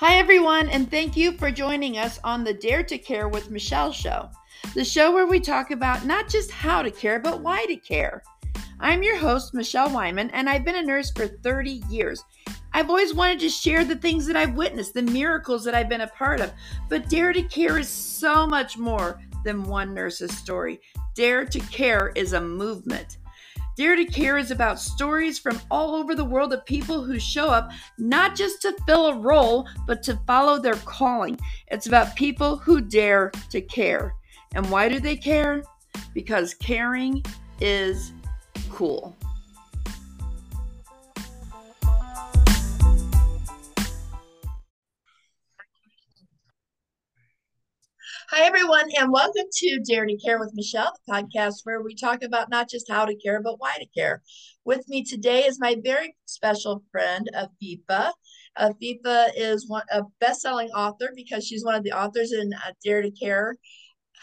Hi, everyone, and thank you for joining us on the Dare to Care with Michelle show, the show where we talk about not just how to care, but why to care. I'm your host, Michelle Wyman, and I've been a nurse for 30 years. I've always wanted to share the things that I've witnessed, the miracles that I've been a part of. But Dare to Care is so much more than one nurse's story. Dare to Care is a movement. Dare to Care is about stories from all over the world of people who show up not just to fill a role, but to follow their calling. It's about people who dare to care. And why do they care? Because caring is cool. Hi, everyone, and welcome to Dare to Care with Michelle, the podcast where we talk about not just how to care, but why to care. With me today is my very special friend, Afifa. Afifa is one, a best-selling author because she's one of the authors in uh, Dare to Care,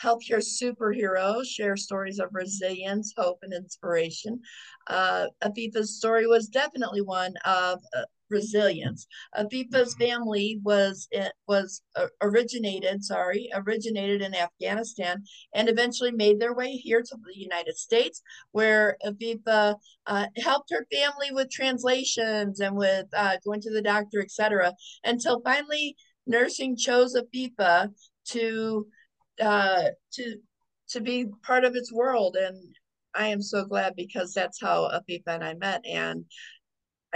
Healthcare Superhero, share stories of resilience, hope, and inspiration. Uh, Afifa's story was definitely one of uh, resilience. Afifa's family was it was uh, originated, sorry, originated in Afghanistan and eventually made their way here to the United States, where Afifa uh, helped her family with translations and with uh, going to the doctor, etc. Until finally, nursing chose Afifa to uh, to to be part of its world and I am so glad because that's how Afifa and I met. And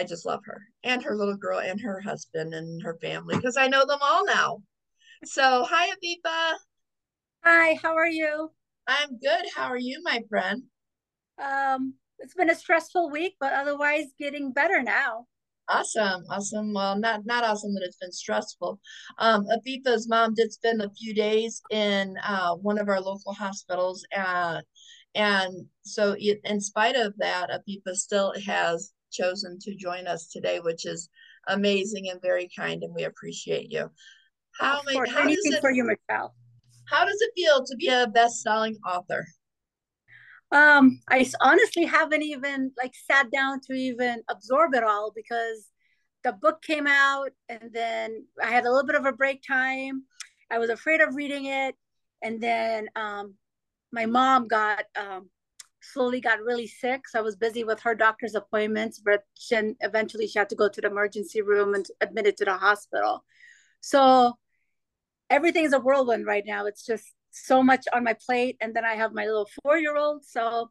I just love her and her little girl and her husband and her family because I know them all now. So, hi, Afifa. Hi, how are you? I'm good. How are you, my friend? Um, it's been a stressful week, but otherwise getting better now. Awesome, awesome. Well, not not awesome that it's been stressful. Um, Afifa's mom did spend a few days in uh, one of our local hospitals, uh, and so in spite of that, Afifa still has chosen to join us today, which is amazing and very kind, and we appreciate you. How, may, how does it, for you, Michelle. How does it feel to be a best-selling author? Um, I honestly haven't even like sat down to even absorb it all because the book came out and then I had a little bit of a break time. I was afraid of reading it, and then um, my mom got um, slowly got really sick. So I was busy with her doctor's appointments, but she, eventually she had to go to the emergency room and admitted to the hospital. So everything is a whirlwind right now. It's just so much on my plate. And then I have my little four year old. So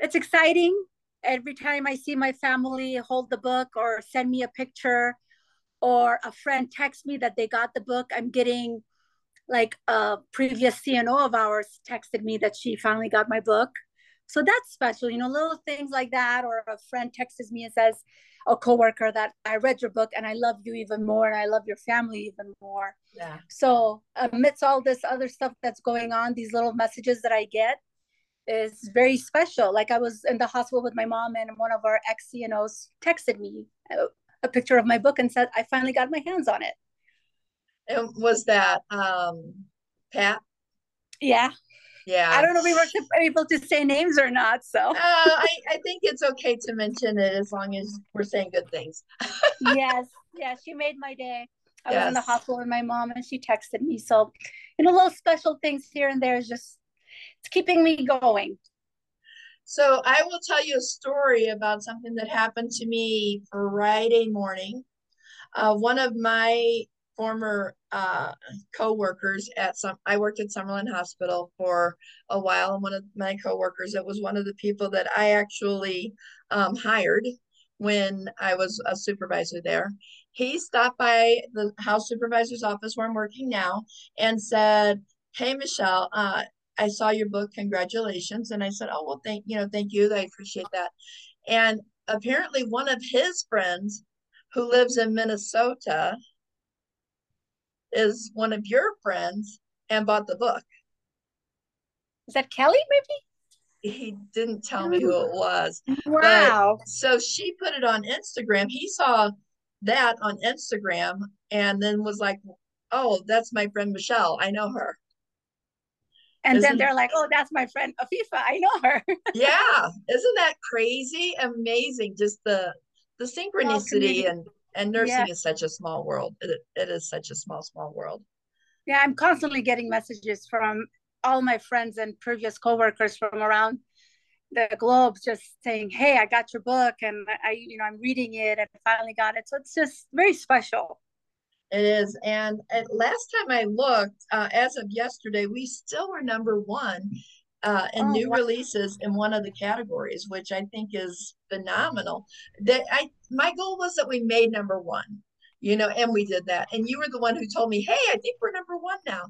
it's exciting. Every time I see my family hold the book or send me a picture or a friend text me that they got the book, I'm getting like a previous CNO of ours texted me that she finally got my book. So that's special, you know, little things like that. Or a friend texts me and says, a coworker that I read your book and I love you even more and I love your family even more. Yeah. So amidst all this other stuff that's going on, these little messages that I get is very special. Like I was in the hospital with my mom and one of our ex CNOs texted me a, a picture of my book and said, I finally got my hands on it. And was that um, Pat? Yeah. Yeah. I don't know if we were able to say names or not. So uh, I, I think it's okay to mention it as long as we're saying good things. yes. Yeah. She made my day. I yes. was in the hospital with my mom and she texted me. So, you know, little special things here and there is just it's keeping me going. So I will tell you a story about something that happened to me Friday morning. Uh, one of my former uh, co-workers at some i worked at summerlin hospital for a while and one of my co-workers it was one of the people that i actually um, hired when i was a supervisor there. He stopped by the house supervisor's office where i'm working now and said hey michelle uh, i saw your book congratulations and i said oh well thank you know thank you i appreciate that. And apparently one of his friends who lives in minnesota is one of your friends and bought the book. Is that Kelly, maybe? He didn't tell me who it was. Wow. But, so she put it on Instagram. He saw that on Instagram and then was like, oh, that's my friend Michelle. I know her. And isn't, then they're like, oh, that's my friend Afifa. I know her. yeah. Isn't that crazy? Amazing. Just the the synchronicity and And nursing yeah. is such a small world. It, it is such a small, small world. Yeah, I'm constantly getting messages from all my friends and previous coworkers from around the globe just saying, "Hey, I got your book, and I, you know, I'm reading it, and I finally got it." So it's just very special. It is, and, and last time I looked, uh, as of yesterday, we still were number one uh, in oh, new wow. releases in one of the categories, which I think is phenomenal. That I my goal was that we made number one you know, and we did that. And you were the one who told me, hey, I think we're number one now.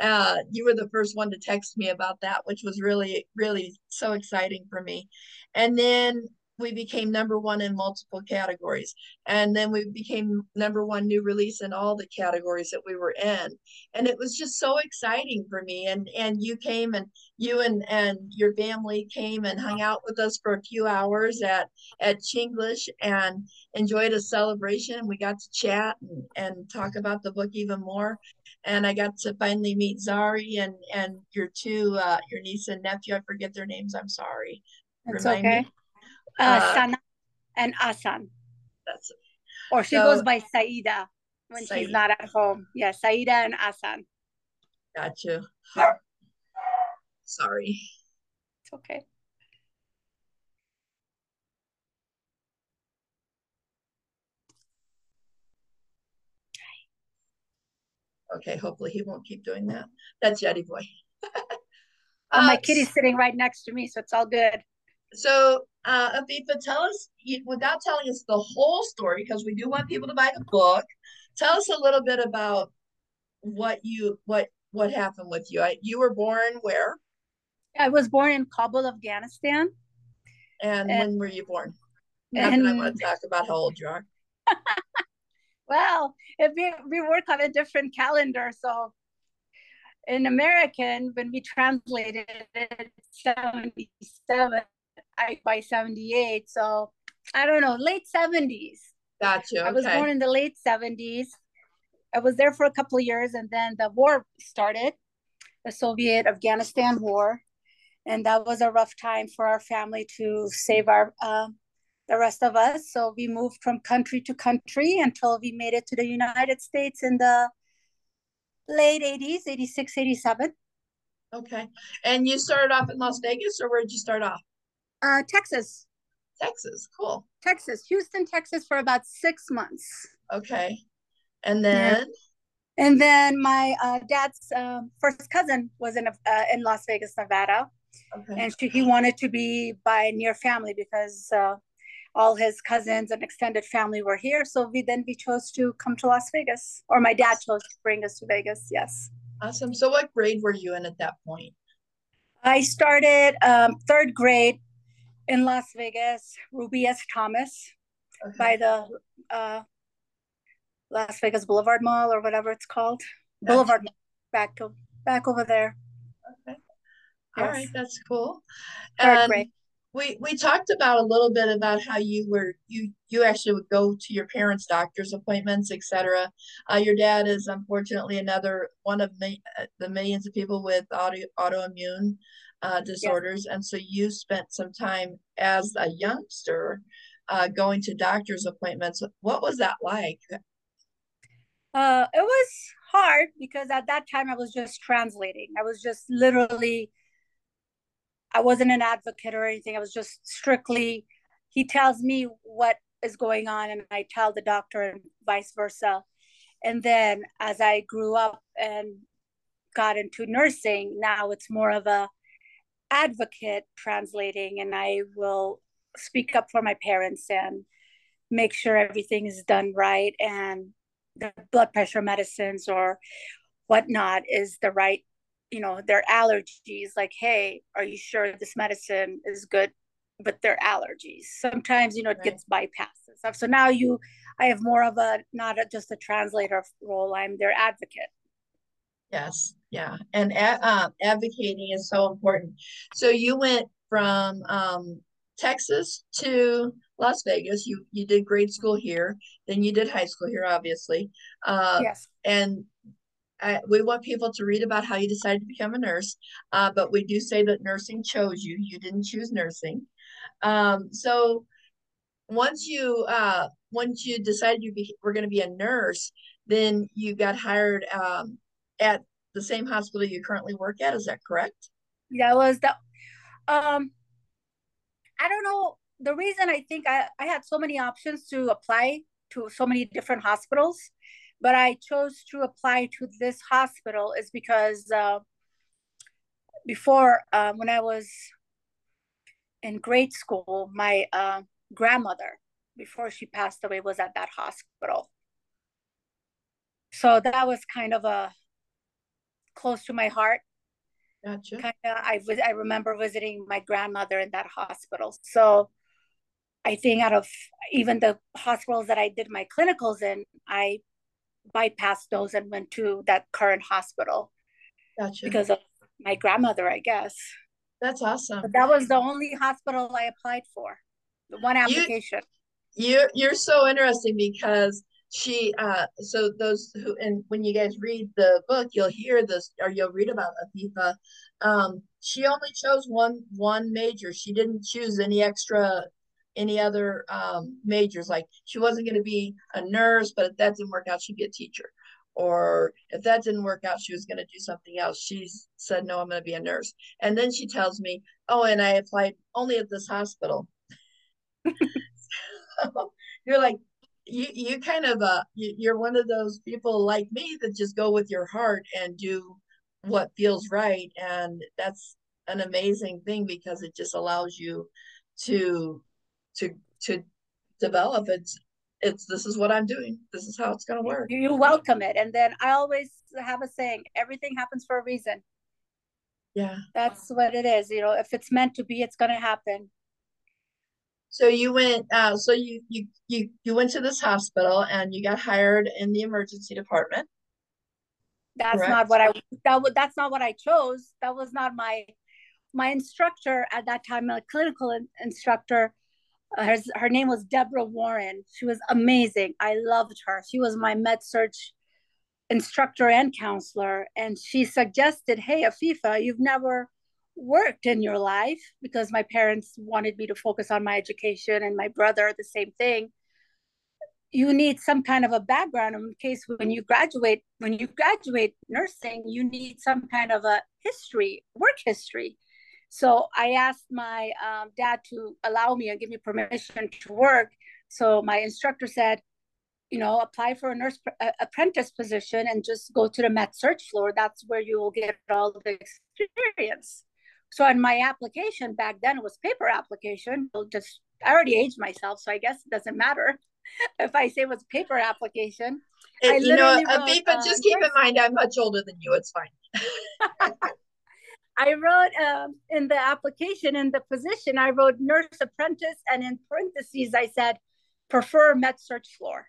Uh, you were the first one to text me about that, which was really, really so exciting for me. And then we became number one in multiple categories. And then we became number one new release in all the categories that we were in. And it was just so exciting for me. And and you came and you and, and your family came and hung out with us for a few hours at, at Chinglish and enjoyed a celebration. We got to chat and, and talk about the book even more. And I got to finally meet Zari and, and your two, uh, your niece and nephew. I forget their names. I'm sorry. It's Remind okay. Me. Uh, Sana and Asan. That's it. Or she so, goes by Saida when Saida. she's not at home. Yeah, Saida and Asan. Got you. Sorry. It's okay. Okay, hopefully he won't keep doing that. That's Yeti boy. oh, my uh, kitty's sitting right next to me, so it's all good. So, uh, Afifa, tell us, without telling us the whole story, because we do want people to buy the book, tell us a little bit about what you what what happened with you. I, you were born where? I was born in Kabul, Afghanistan. And, and when were you born? Not and, I want to talk about how old you are. well, if we, we work on a different calendar, so in American, when we translated it, 77, I by 78. So I don't know, late 70s. Gotcha. Okay. I was born in the late 70s. I was there for a couple of years and then the war started, the Soviet Afghanistan war. And that was a rough time for our family to save our uh, the rest of us. So we moved from country to country until we made it to the United States in the late 80s, 86, 87. Okay. And you started off in Las Vegas or where did you start off? Uh, Texas. Texas, cool. Texas, Houston, Texas for about six months. Okay. And then? Yeah. And then my uh, dad's uh, first cousin was in uh, in Las Vegas, Nevada, okay. and she, he wanted to be by near family because uh, all his cousins and extended family were here. So we then we chose to come to Las Vegas, or my dad chose to bring us to Vegas. Yes. Awesome. So what grade were you in at that point? I started um, third grade in Las Vegas, Ruby S. Thomas okay. by the uh, Las Vegas Boulevard Mall or whatever it's called. Gotcha. Boulevard back to back over there. Okay. All yes. right, that's cool. And we we talked about a little bit about how you were you you actually would go to your parents' doctor's appointments, etc. Uh, your dad is unfortunately another one of uh, the millions of people with auto, autoimmune uh, disorders. Yes. And so you spent some time as a youngster uh, going to doctor's appointments. What was that like? Uh, it was hard because at that time I was just translating. I was just literally, I wasn't an advocate or anything. I was just strictly, he tells me what is going on and I tell the doctor and vice versa. And then as I grew up and got into nursing, now it's more of a advocate translating and I will speak up for my parents and make sure everything is done right and the blood pressure medicines or whatnot is the right you know their allergies. Like hey are you sure this medicine is good but their allergies? Sometimes you know it right. gets bypassed and stuff. So now you i have more of a not a, just a translator role. I'm their advocate yes yeah and uh, advocating is so important. So you went from um, texas to las vegas. You you did grade school here then you did high school here obviously. Uh, yes. and I, we want people to read about how you decided to become a nurse uh, but we do say that nursing chose you. You didn't choose nursing. Um, so once you uh once you decided you be, were going to be a nurse, then you got hired um at the same hospital you currently work at. Is that correct? Yeah, was the um I don't know the reason I think I, I had so many options to apply to so many different hospitals, but I chose to apply to this hospital is because uh, before uh, when I was in grade school, my uh, grandmother, before she passed away, was at that hospital. So that was kind of a close to my heart. Gotcha. Kind of, I I remember visiting my grandmother in that hospital. So I think out of even the hospitals that I did my clinicals in, I bypassed those and went to that current hospital. Gotcha. Because of my grandmother, I guess. That's awesome. But that was the only hospital I applied for. The one application. You, you're you're so interesting because she uh so those who and when you guys read the book you'll hear this or you'll read about Afifa. Um she only chose one one major. She didn't choose any extra any other um majors. Like she wasn't going to be a nurse but if that didn't work out she'd be a teacher. Or if that didn't work out she was going to do something else. She said no i'm going to be a nurse. And then she tells me oh and i applied only at this hospital. You're like you you kind of uh you, you're one of those people like me that just go with your heart and do what feels right and that's an amazing thing because it just allows you to to to develop. It's it's this is what i'm doing. This is how it's going to work. you welcome it. And then i always have a saying everything happens for a reason. Yeah. That's what it is you know if it's meant to be it's going to happen so you went uh so you you you you went to this hospital and you got hired in the emergency department. That's correct? not what i that was that's not what i chose. That was not my my instructor at that time a clinical in, instructor. Uh, her, her name was deborah warren. She was amazing. I loved her. She was my med surg instructor and counselor. And she suggested hey afifa you've never worked in your life because my parents wanted me to focus on my education and my brother the same thing. You need some kind of a background in case when you graduate when you graduate nursing you need some kind of a history work history. So i asked my um, dad to allow me and give me permission to work. So my instructor said you know apply for a nurse apprentice position and just go to the med surg floor. That's where you will get all the experience so in my application back then, it was paper application. I'll just I already aged myself, so I guess it doesn't matter if I say it was paper application. I you know, wrote, uh, just keep in mind I'm much older than you. It's fine. I wrote um, in the application in the position, I wrote nurse apprentice, and in parentheses I said prefer med surg floor.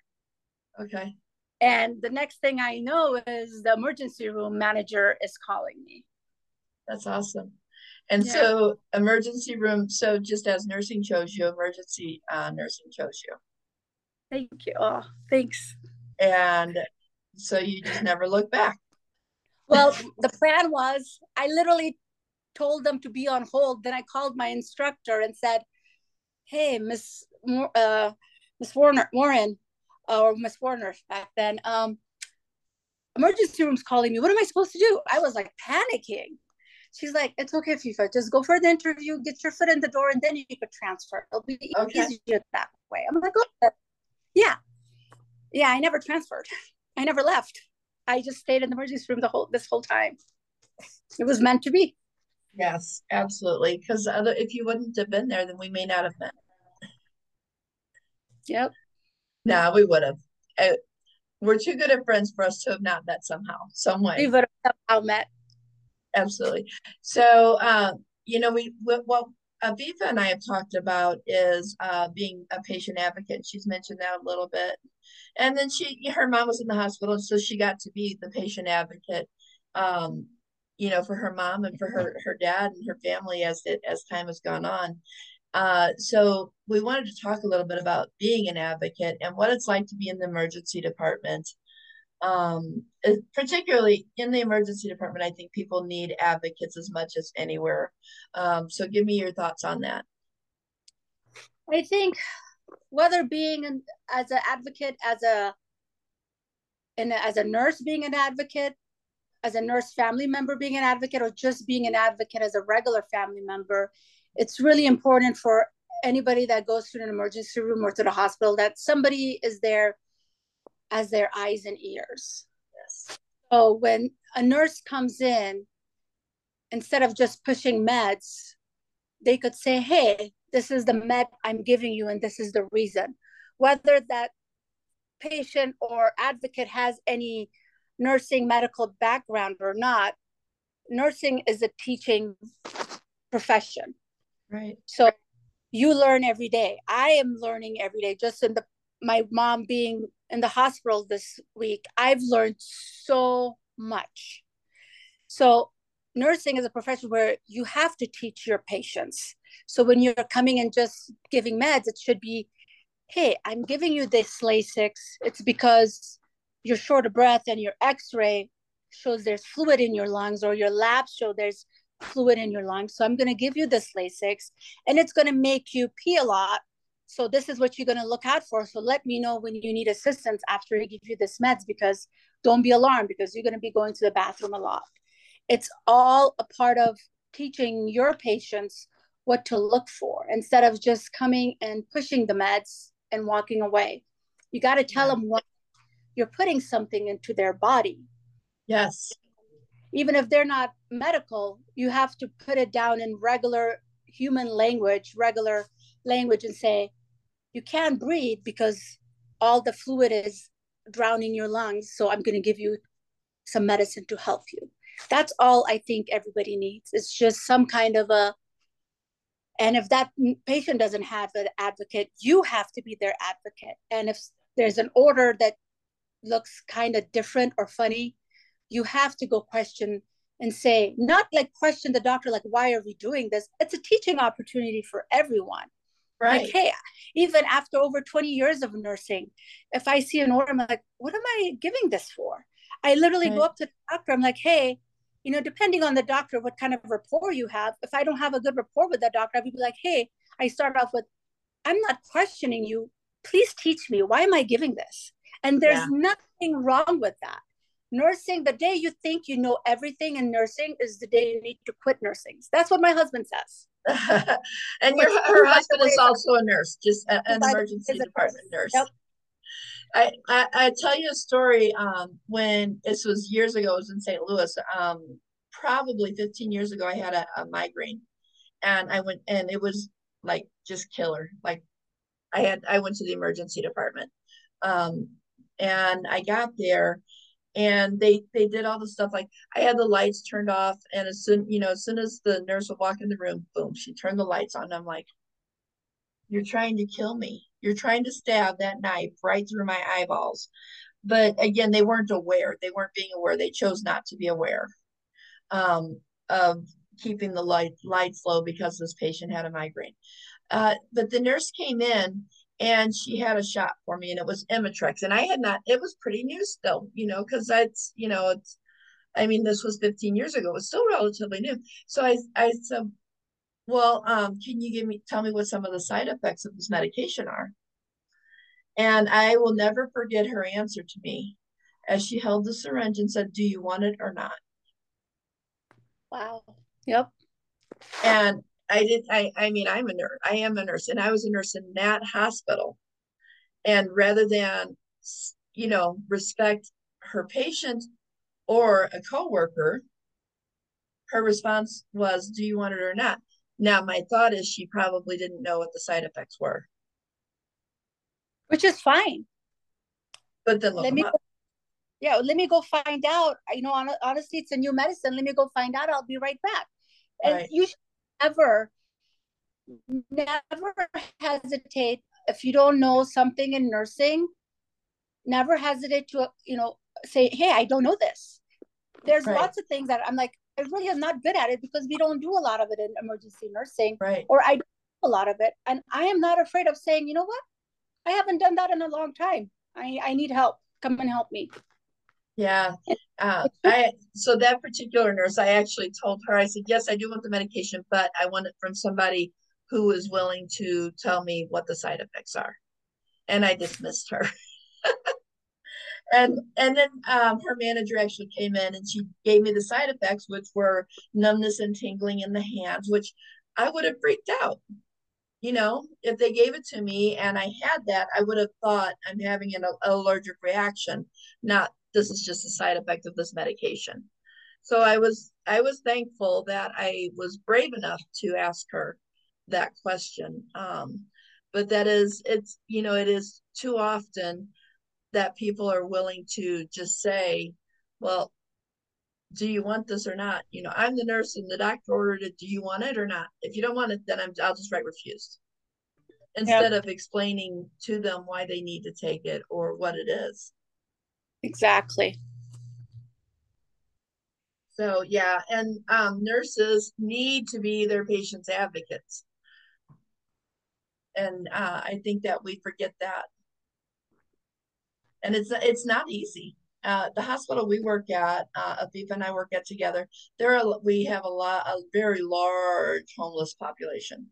Okay. And the next thing I know is the emergency room manager is calling me. That's awesome. And yeah. so emergency room, so just as nursing chose you, emergency uh, nursing chose you. Thank you. Oh, thanks. And so you just never look back. Well, the plan was I literally told them to be on hold. Then I called my instructor and said, Hey, Miss uh, Miss Warner Warren, or Miss Warner back then, um, emergency room's calling me. What am I supposed to do? I was like panicking. She's like, it's okay, Fifa. Just go for the interview, get your foot in the door, and then you could transfer. It'll be okay. easier that way. I'm like, okay. yeah, yeah. I never transferred. I never left. I just stayed in the emergency room the whole this whole time. It was meant to be. Yes, absolutely. Because other, if you wouldn't have been there, then we may not have met. Yep. No, we would have. Uh, we're too good at friends for us to have not met somehow, some way. We would have somehow met absolutely. So, uh, you know, we what Afifa and I have talked about is uh, being a patient advocate. She's mentioned that a little bit, and then she, her mom was in the hospital, so she got to be the patient advocate. Um, you know, for her mom and for her her dad and her family as it as time has gone on. Uh, so we wanted to talk a little bit about being an advocate and what it's like to be in the emergency department um, particularly in the emergency department, I think people need advocates as much as anywhere. Um, so give me your thoughts on that. I think whether being an, as an advocate, as a and as a nurse being an advocate, as a nurse family member being an advocate, or just being an advocate as a regular family member, it's really important for anybody that goes to an emergency room or to the hospital that somebody is there as their eyes and ears. Yes. So when a nurse comes in, instead of just pushing meds, they could say, hey, this is the med I'm giving you, and this is the reason. Whether that patient or advocate has any nursing medical background or not, nursing is a teaching profession. Right. So you learn every day. I am learning every day. Just in the my mom being in the hospital this week, I've learned so much. So nursing is a profession where you have to teach your patients. So when you're coming and just giving meds, it should be, hey, I'm giving you this Lasix. It's because you're short of breath and your X-ray shows there's fluid in your lungs, or your labs show there's fluid in your lungs. So I'm going to give you this Lasix, and it's going to make you pee a lot. So this is what you're going to look out for. So let me know when you need assistance after I give you this meds, because don't be alarmed because you're going to be going to the bathroom a lot. It's all a part of teaching your patients what to look for instead of just coming and pushing the meds and walking away. You got to tell them what you're putting something into their body. Yes. Even if they're not medical, you have to put it down in regular human language, regular language, and say, you can't breathe because all the fluid is drowning your lungs. So I'm going to give you some medicine to help you. That's all I think everybody needs. It's just some kind of a, and if that patient doesn't have an advocate, you have to be their advocate. And if there's an order that looks kind of different or funny, you have to go question and say, not like question the doctor, like, why are we doing this? It's a teaching opportunity for everyone. Right. Like, hey, even after over 20 years of nursing, if I see an order, I'm like, what am I giving this for? I literally right. go up to the doctor, I'm like, hey, you know, depending on the doctor, what kind of rapport you have. If I don't have a good rapport with that doctor, I'd be like, hey, I start off with, I'm not questioning you. Please teach me. Why am I giving this? And there's yeah. nothing wrong with that. Nursing, the day you think you know everything in nursing is the day you need to quit nursing. That's what my husband says. and your her husband is also a nurse, just a, an emergency department nurse. Yep. I, I, I tell you a story. Um, when this was years ago, it was in St. Louis. Um, probably 15 years ago, I had a, a migraine, and I went, and it was like just killer. Like, I had, I went to the emergency department, um, and I got there, and they they did all the stuff. Like, I had the lights turned off, and as soon, you know, as soon as the nurse would walk in the room, boom, she turned the lights on. I'm like, you're trying to kill me. You're trying to stab that knife right through my eyeballs. But again, they weren't aware. They weren't being aware. They chose not to be aware um, of keeping the light lights low because this patient had a migraine. Uh, but the nurse came in and she had a shot for me and it was Imitrex. And I had not, it was pretty new still, you know, because that's, you know, it's, I mean, this was 15 years ago. It was still relatively new. So I, I said, well, um, can you give me tell me what some of the side effects of this medication are? And I will never forget her answer to me as she held the syringe and said, Do you want it or not? Wow. Yep. And I did I I mean I'm a nurse. I am a nurse and I was a nurse in that hospital. And rather than you know, respect her patient or a coworker, her response was, Do you want it or not? Now, my thought is she probably didn't know what the side effects were. Which is fine. But then let me go, yeah, let me go find out. You know, honestly, it's a new medicine. Let me go find out. I'll be right back. And right. you should never, never hesitate if you don't know something in nursing. Never hesitate to, you know, say, "Hey, I don't know this." There's right. lots of things that I'm like, I really am not good at it because we don't do a lot of it in emergency nursing. Right. Or I do a lot of it. And I am not afraid of saying, you know what? I haven't done that in a long time. I, I need help. Come and help me. Yeah. Uh, I so that particular nurse, I actually told her, I said, yes, I do want the medication, but I want it from somebody who is willing to tell me what the side effects are. And I dismissed her. and and then um, her manager actually came in and she gave me the side effects, which were numbness and tingling in the hands, which I would have freaked out. You know, if they gave it to me and I had that, I would have thought I'm having an allergic reaction, not this is just a side effect of this medication. So I was I was thankful that I was brave enough to ask her that question. Um, but that is it's you know it is too often that people are willing to just say, well, do you want this or not? You know, I'm the nurse and the doctor ordered it. Do you want it or not? If you don't want it, then I'm, I'll just write refused instead yep. of explaining to them why they need to take it or what it is. Exactly. So yeah, and um, nurses need to be their patients' advocates, and uh, I think that we forget that and it's it's not easy. Uh, the hospital we work at, uh, and I work at together, there are we have a lot, a very large homeless population,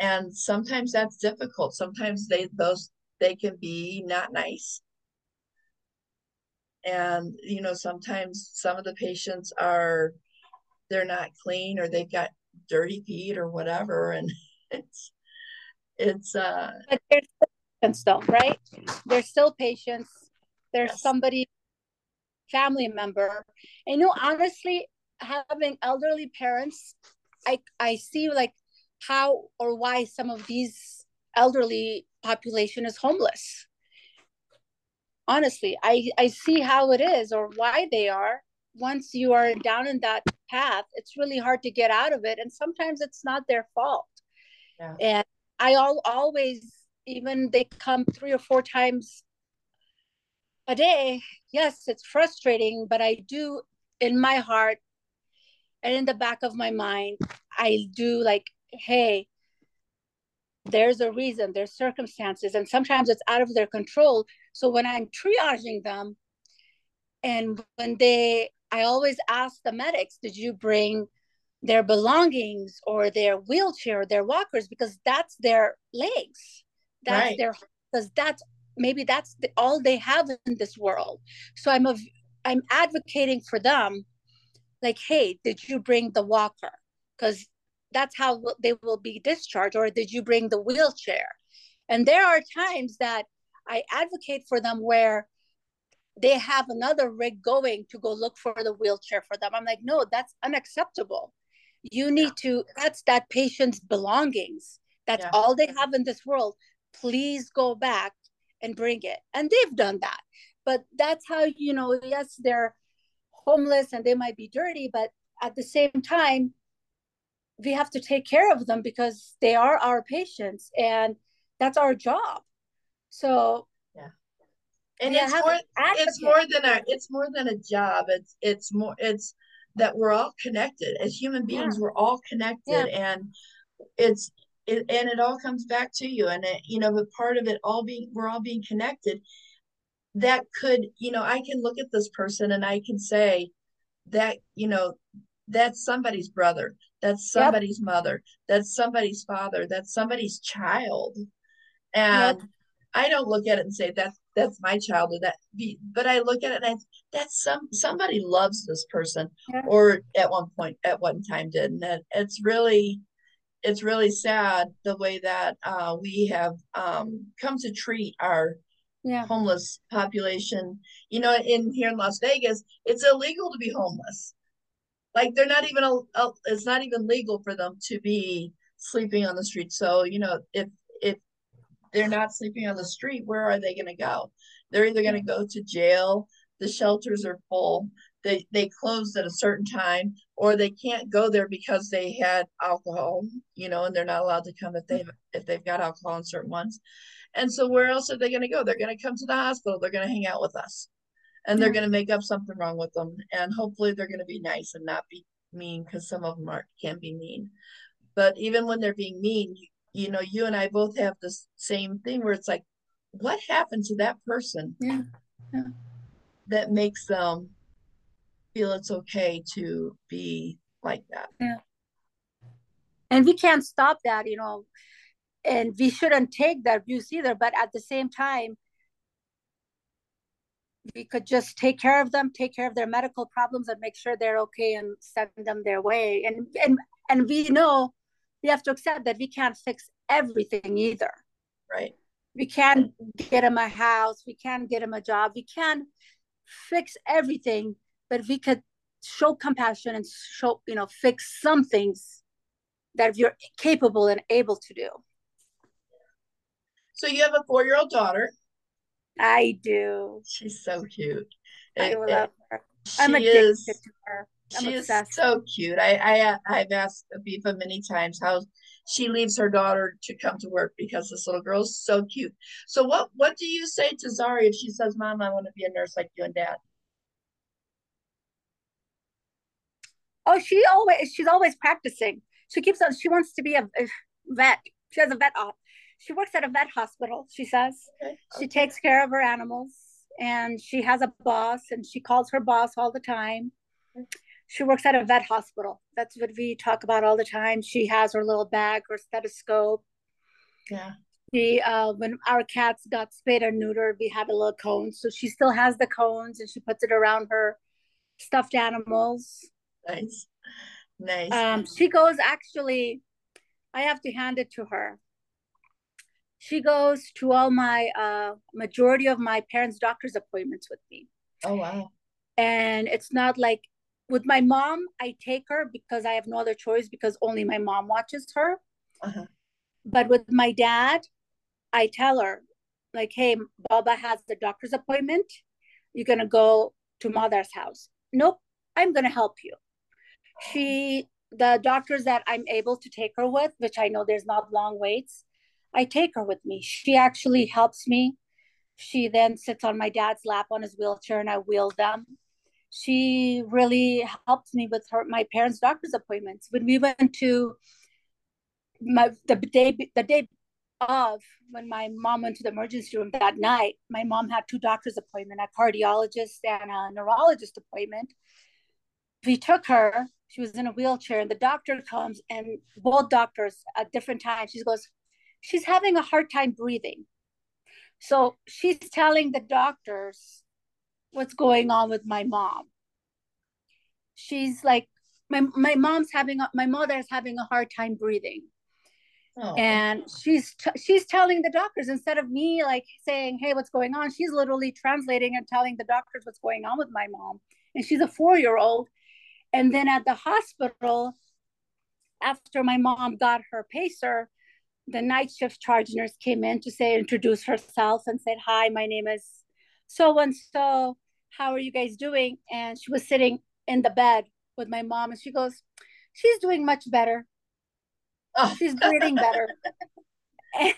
and sometimes that's difficult. Sometimes they those they can be not nice, and you know sometimes some of the patients are they're not clean or they've got dirty feet or whatever, and it's it's uh. But there's patients though, right? They're still patients. There's yes. somebody, family member. And you know, honestly, having elderly parents, I I see like how or why some of these elderly population is homeless. Honestly, I, I see how it is or why they are. Once you are down in that path, it's really hard to get out of it. And sometimes it's not their fault. Yeah. And I all, always even they come three or four times a day yes it's frustrating but i do in my heart and in the back of my mind i do like hey there's a reason there's circumstances and sometimes it's out of their control so when i'm triaging them and when they i always ask the medics did you bring their belongings or their wheelchair or their walkers? Because that's their legs. That's right. their because that's maybe that's the, all they have in this world. So i'm a i'm advocating for them like hey did you bring the walker? Because that's how they will be discharged or did you bring the wheelchair? And there are times that i advocate for them where they have another rig going to go look for the wheelchair for them i'm like no that's unacceptable you need yeah. to that's that patient's belongings that's yeah. all they have in this world please go back and bring it. And they've done that. But that's how, you know, yes, they're homeless and they might be dirty, but at the same time, we have to take care of them because they are our patients and that's our job. So yeah. And it's more it's more than a it's more than a job. It's it's more it's that we're all connected. As human beings, yeah. we're all connected yeah. and it's it, and it all comes back to you and it, you know but part of it all being we're all being connected that could you know i can look at this person and i can say that you know that's somebody's brother that's somebody's yep. mother that's somebody's father that's somebody's child and yep. I don't look at it and say that's that's my child or that be but i look at it and I, that's some somebody loves this person yep. or at one point at one time did and it, it's really it's really sad the way that uh, we have um, come to treat our yeah. homeless population. You know, in here in Las Vegas, it's illegal to be homeless. Like they're not even a, a, it's not even legal for them to be sleeping on the street. So you know, if they're not sleeping on the street, where are they going to go? They're either going to go to jail. The shelters are full they they closed at a certain time or they can't go there because they had alcohol you know and they're not allowed to come if they've mm-hmm. if they've got alcohol in certain ones. And so where else are they going to go? They're going to come to the hospital they're going to hang out with us and they're going to make up something wrong with them and hopefully they're going to be nice and not be mean because some of them are can be mean. But even when they're being mean you, you know you and i both have the same thing where it's like what happened to that person yeah, yeah. that makes them feel it's okay to be like that. Yeah. and we can't stop that you know and we shouldn't take that abuse either but at the same time we could just take care of them take care of their medical problems and make sure they're okay and send them their way and and and we know we have to accept that we can't fix everything either. Right. We can't get him a house we can't get him a job we can't fix everything but we could show compassion and show you know fix some things that you're capable and able to do. So you have a four-year-old daughter. I do. She's so cute. I love her. I'm addicted is to her I'm she is obsessed. so cute i i uh, i've asked afifa many times how she leaves her daughter to come to work because this little girl's so cute so what what do you say to zari if she says mom i want to be a nurse like you and dad Oh, she always she's always practicing. She keeps on. She wants to be a, a vet. She has a vet op. She works at a vet hospital. She says okay she okay. takes care of her animals, and she has a boss, and she calls her boss all the time. She works at a vet hospital. That's what we talk about all the time. She has her little bag, her stethoscope. yeah She, uh, when our cats got spayed and neutered, we had a little cone, so she still has the cones, and she puts it around her stuffed animals. nice nice Um, she goes actually, I have to hand it to her. She goes to all my uh, majority of my parents' doctor's appointments with me, oh wow and it's not like with my mom. I take her because I have no other choice because only my mom watches her. uh-huh. But with my dad, I tell her like, "Hey, Baba has the doctor's appointment. You're gonna go to mother's house." Nope, I'm gonna help you. she the doctors that i'm able to take her with which i know there's not long waits i take her with me she actually helps me she then sits on my dad's lap on his wheelchair and i wheel them she really helped me with her my parents doctor's appointments. When we went to my the day the day of when my mom went to the emergency room that night my mom had two doctor's appointment a cardiologist and a neurologist appointment. We took her she was in a wheelchair and the doctor comes and both doctors at different times she goes she's having a hard time breathing. So she's telling the doctors what's going on with my mom. She's like my, my mom's having a, my mother is having a hard time breathing. Oh. And she's t- she's telling the doctors instead of me like saying hey what's going on? She's literally translating and telling the doctors what's going on with my mom. And she's a four year old and then at the hospital after my mom got her pacer the night shift charge nurse came in to say introduce herself and said hi my name is so and so how are you guys doing? And she was sitting in the bed with my mom and she goes she's doing much better. Oh. She's breathing better. And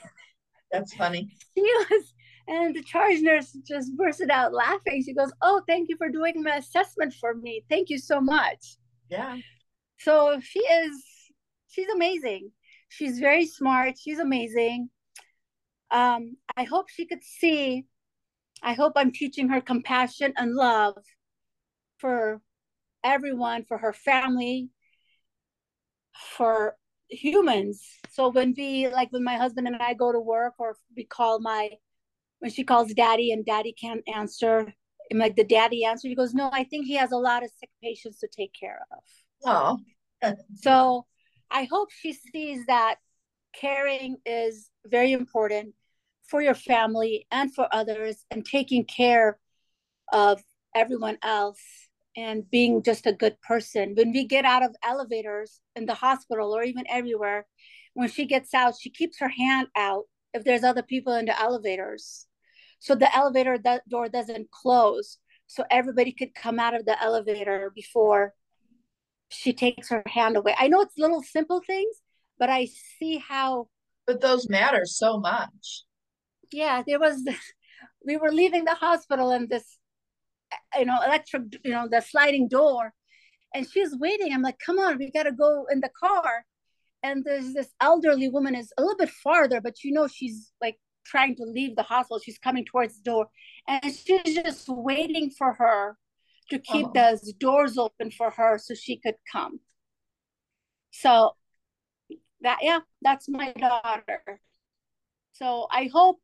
that's funny. she was and the charge nurse just bursted out laughing. She goes oh thank you for doing my assessment for me. Thank you so much. Yeah. So she is she's amazing. She's very smart. She's amazing. Um i hope she could see i hope i'm teaching her compassion and love for everyone for her family for humans. So when we like when my husband and i go to work or we call my when she calls daddy and daddy can't answer and like the daddy answer? He goes no i think he has a lot of sick patients to take care of. Oh so I hope she sees that caring is very important for your family and for others and taking care of everyone else and being just a good person. When we get out of elevators in the hospital or even everywhere, when she gets out, she keeps her hand out if there's other people in the elevators. So the elevator door doesn't close. So everybody could come out of the elevator before she takes her hand away. I know it's little simple things, but I see how but those matter so much yeah, there was we were leaving the hospital and this you know, electric, you know, the sliding door and she's waiting. I'm like, "Come on, we got to go in the car." And there's this elderly woman is a little bit farther, but you know she's like trying to leave the hospital. She's coming towards the door and she's just waiting for her to keep Oh. those doors open for her so she could come. So that yeah, that's my daughter. So I hope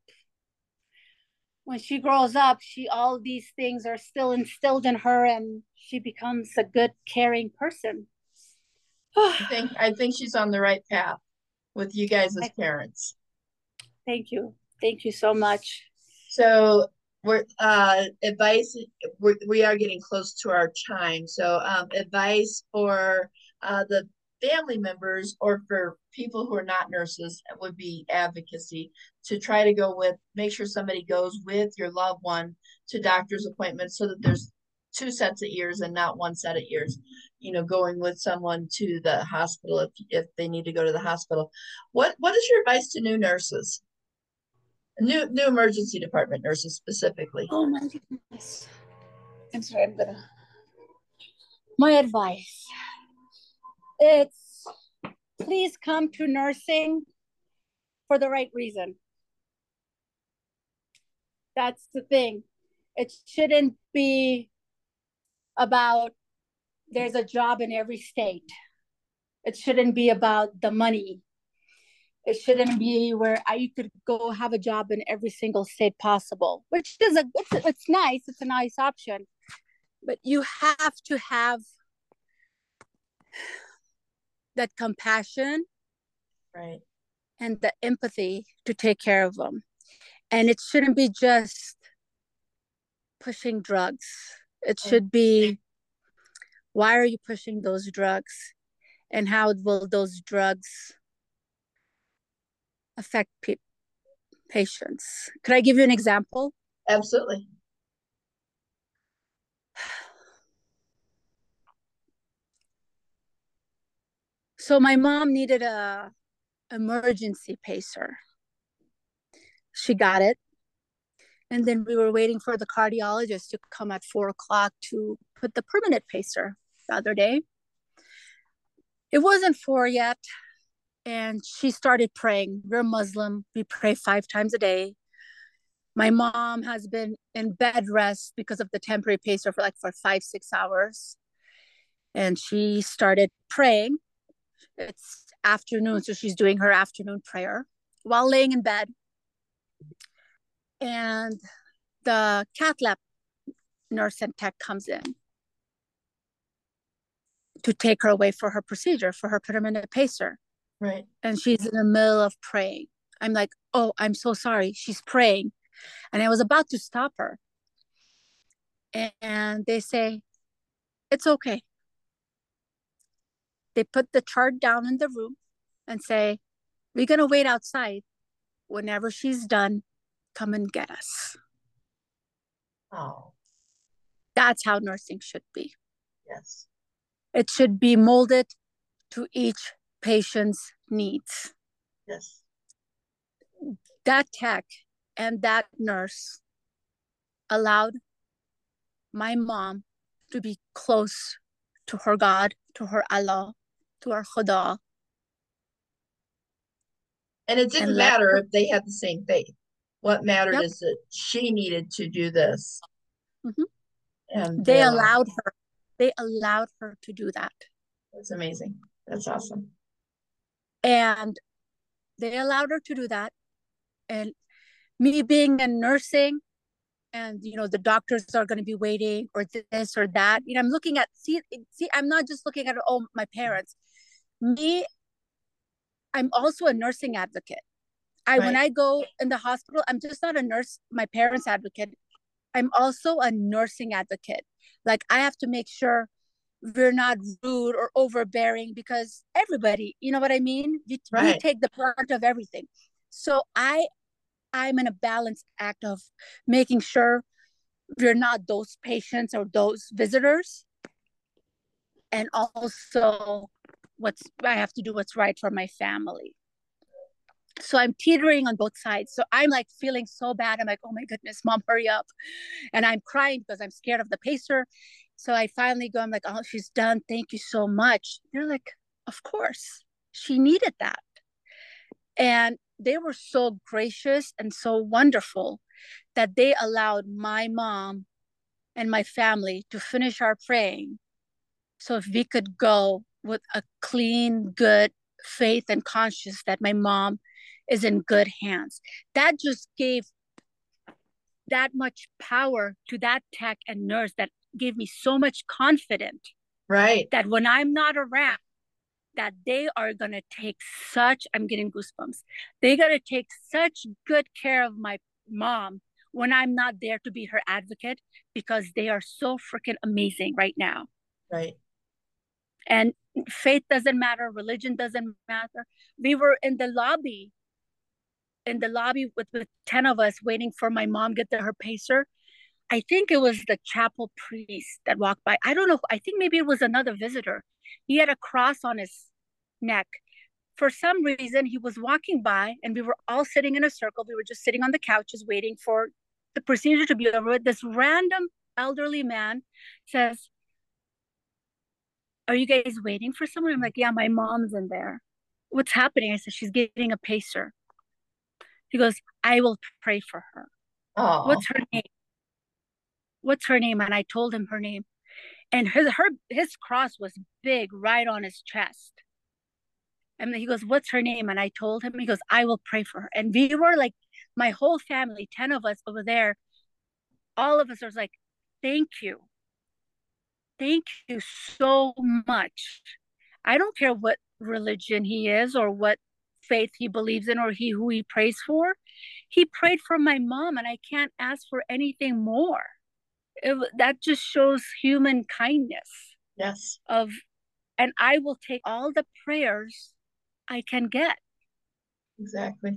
when she grows up, she all these things are still instilled in her and she becomes a good caring person. I think I think she's on the right path with you guys as parents. Thank you. Thank you so much. So we're uh advice we're, we are getting close to our time. So um advice for uh the family members or for people who are not nurses it would be advocacy to try to go with make sure somebody goes with your loved one to doctor's appointments so that there's two sets of ears and not one set of ears you know going with someone to the hospital if if they need to go to the hospital. What what is your advice to new nurses? New new emergency department nurses specifically. Oh my goodness. I'm sorry i'm gonna my advice it's please come to nursing for the right reason. That's the thing. It shouldn't be about there's a job in every state. It shouldn't be about the money. It shouldn't be where I could go have a job in every single state possible, which is a it's, it's nice. It's a nice option, but you have to have that compassion right. and the empathy to take care of them and it shouldn't be just pushing drugs. It should be why are you pushing those drugs? And how will those drugs affect pe- patients? Could i give you an example? Absolutely So my mom needed a emergency pacer. She got it. And then we were waiting for the cardiologist to come at four o'clock to put the permanent pacer the other day. It wasn't four yet. And she started praying. We're Muslim. We pray five times a day. My mom has been in bed rest because of the temporary pacer for like for five, six hours. And she started praying it's afternoon, so she's doing her afternoon prayer while laying in bed. And the cath lab nurse and tech comes in to take her away for her procedure, for her permanent pacer. Right. And she's in the middle of praying. I'm like, oh, I'm so sorry. She's praying. And I was about to stop her. And they say, it's okay they put the chart down in the room and say, We're going to wait outside. Whenever she's done, come and get us. Oh. That's how nursing should be. Yes. It should be molded to each patient's needs. Yes. That tech and that nurse allowed my mom to be close to her God, to her Allah, to our Khuda. And it didn't and matter if they had the same faith. What mattered yep. is that she needed to do this. Mm-hmm. And they, allowed, allowed her. They allowed her to do that. That's amazing. That's awesome. And they allowed her to do that. And me being in nursing, and you know the doctors are going to be waiting or this or that you know i'm looking at see see i'm not just looking at oh my parents me i'm also a nursing advocate. I right. when i go in the hospital i'm just not a nurse my parents advocate. I'm also a nursing advocate. Like i have to make sure we're not rude or overbearing because everybody you know what i mean? We, right. we take the brunt of everything. So i i'm in a balanced act of making sure we're not those patients or those visitors. And also what's I have to do what's right for my family. So I'm teetering on both sides. So I'm like feeling so bad. I'm like, oh my goodness, mom, hurry up. And I'm crying because I'm scared of the pacer. So I finally go, I'm like, oh, she's done. Thank you so much. They're like, of course, she needed that. And they were so gracious and so wonderful that they allowed my mom and my family to finish our praying so if we could go with a clean, good faith and conscious that my mom is in good hands. That just gave that much power to that tech and nurse that gave me so much confidence. Right. That when I'm not around, that they are going to take such, I'm getting goosebumps. They're going to take such good care of my mom when I'm not there to be her advocate because they are so freaking amazing right now. Right. And faith doesn't matter, religion doesn't matter. We were in the lobby, in the lobby with, with 10 of us waiting for my mom get to her pacer. I think it was the chapel priest that walked by. I don't know. I think maybe it was another visitor. He had a cross on his neck. For some reason, he was walking by and we were all sitting in a circle. We were just sitting on the couches waiting for the procedure to be over. This random elderly man says, Are you guys waiting for someone? I'm like, Yeah, my mom's in there. What's happening? I said, She's getting a pacer. He goes, I will pray for her. Aww. What's her name? What's her name? And I told him her name. And his her his cross was big right on his chest. And he goes, What's her name? And I told him, he goes, I will pray for her. And we were like, my whole family, 10 of us over there, all of us are like, Thank you. Thank you so much. I don't care what religion he is or what faith he believes in or he who he prays for. He prayed for my mom, and I can't ask for anything more. It, that just shows human kindness. Yes. Of, and I will take all the prayers I can get. Exactly.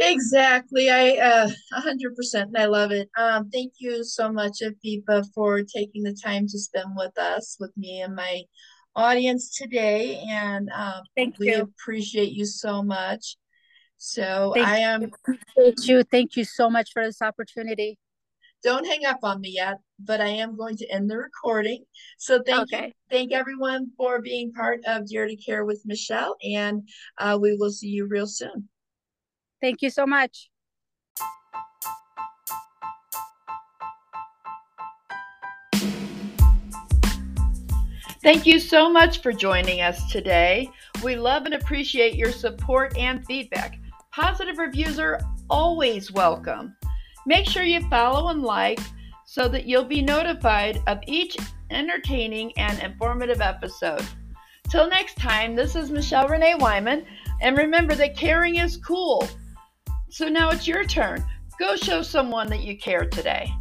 Exactly. I uh 100% and I love it. Um thank you so much Afifa for taking the time to spend with us with me and my audience today and um thank you. we you. appreciate you so much. So thank I am appreciate you. Thank you so much for this opportunity. Don't hang up on me yet, but I am going to end the recording. So thank okay. you, thank everyone for being part of Dare to Care with Michelle, and uh, we will see you real soon. Thank you so much. Thank you so much for joining us today. We love and appreciate your support and feedback. Positive reviews are always welcome. Make sure you follow and like so that you'll be notified of each entertaining and informative episode. Till next time, this is Michelle Renee Wyman, and remember that caring is cool. So now it's your turn. Go show someone that you care today.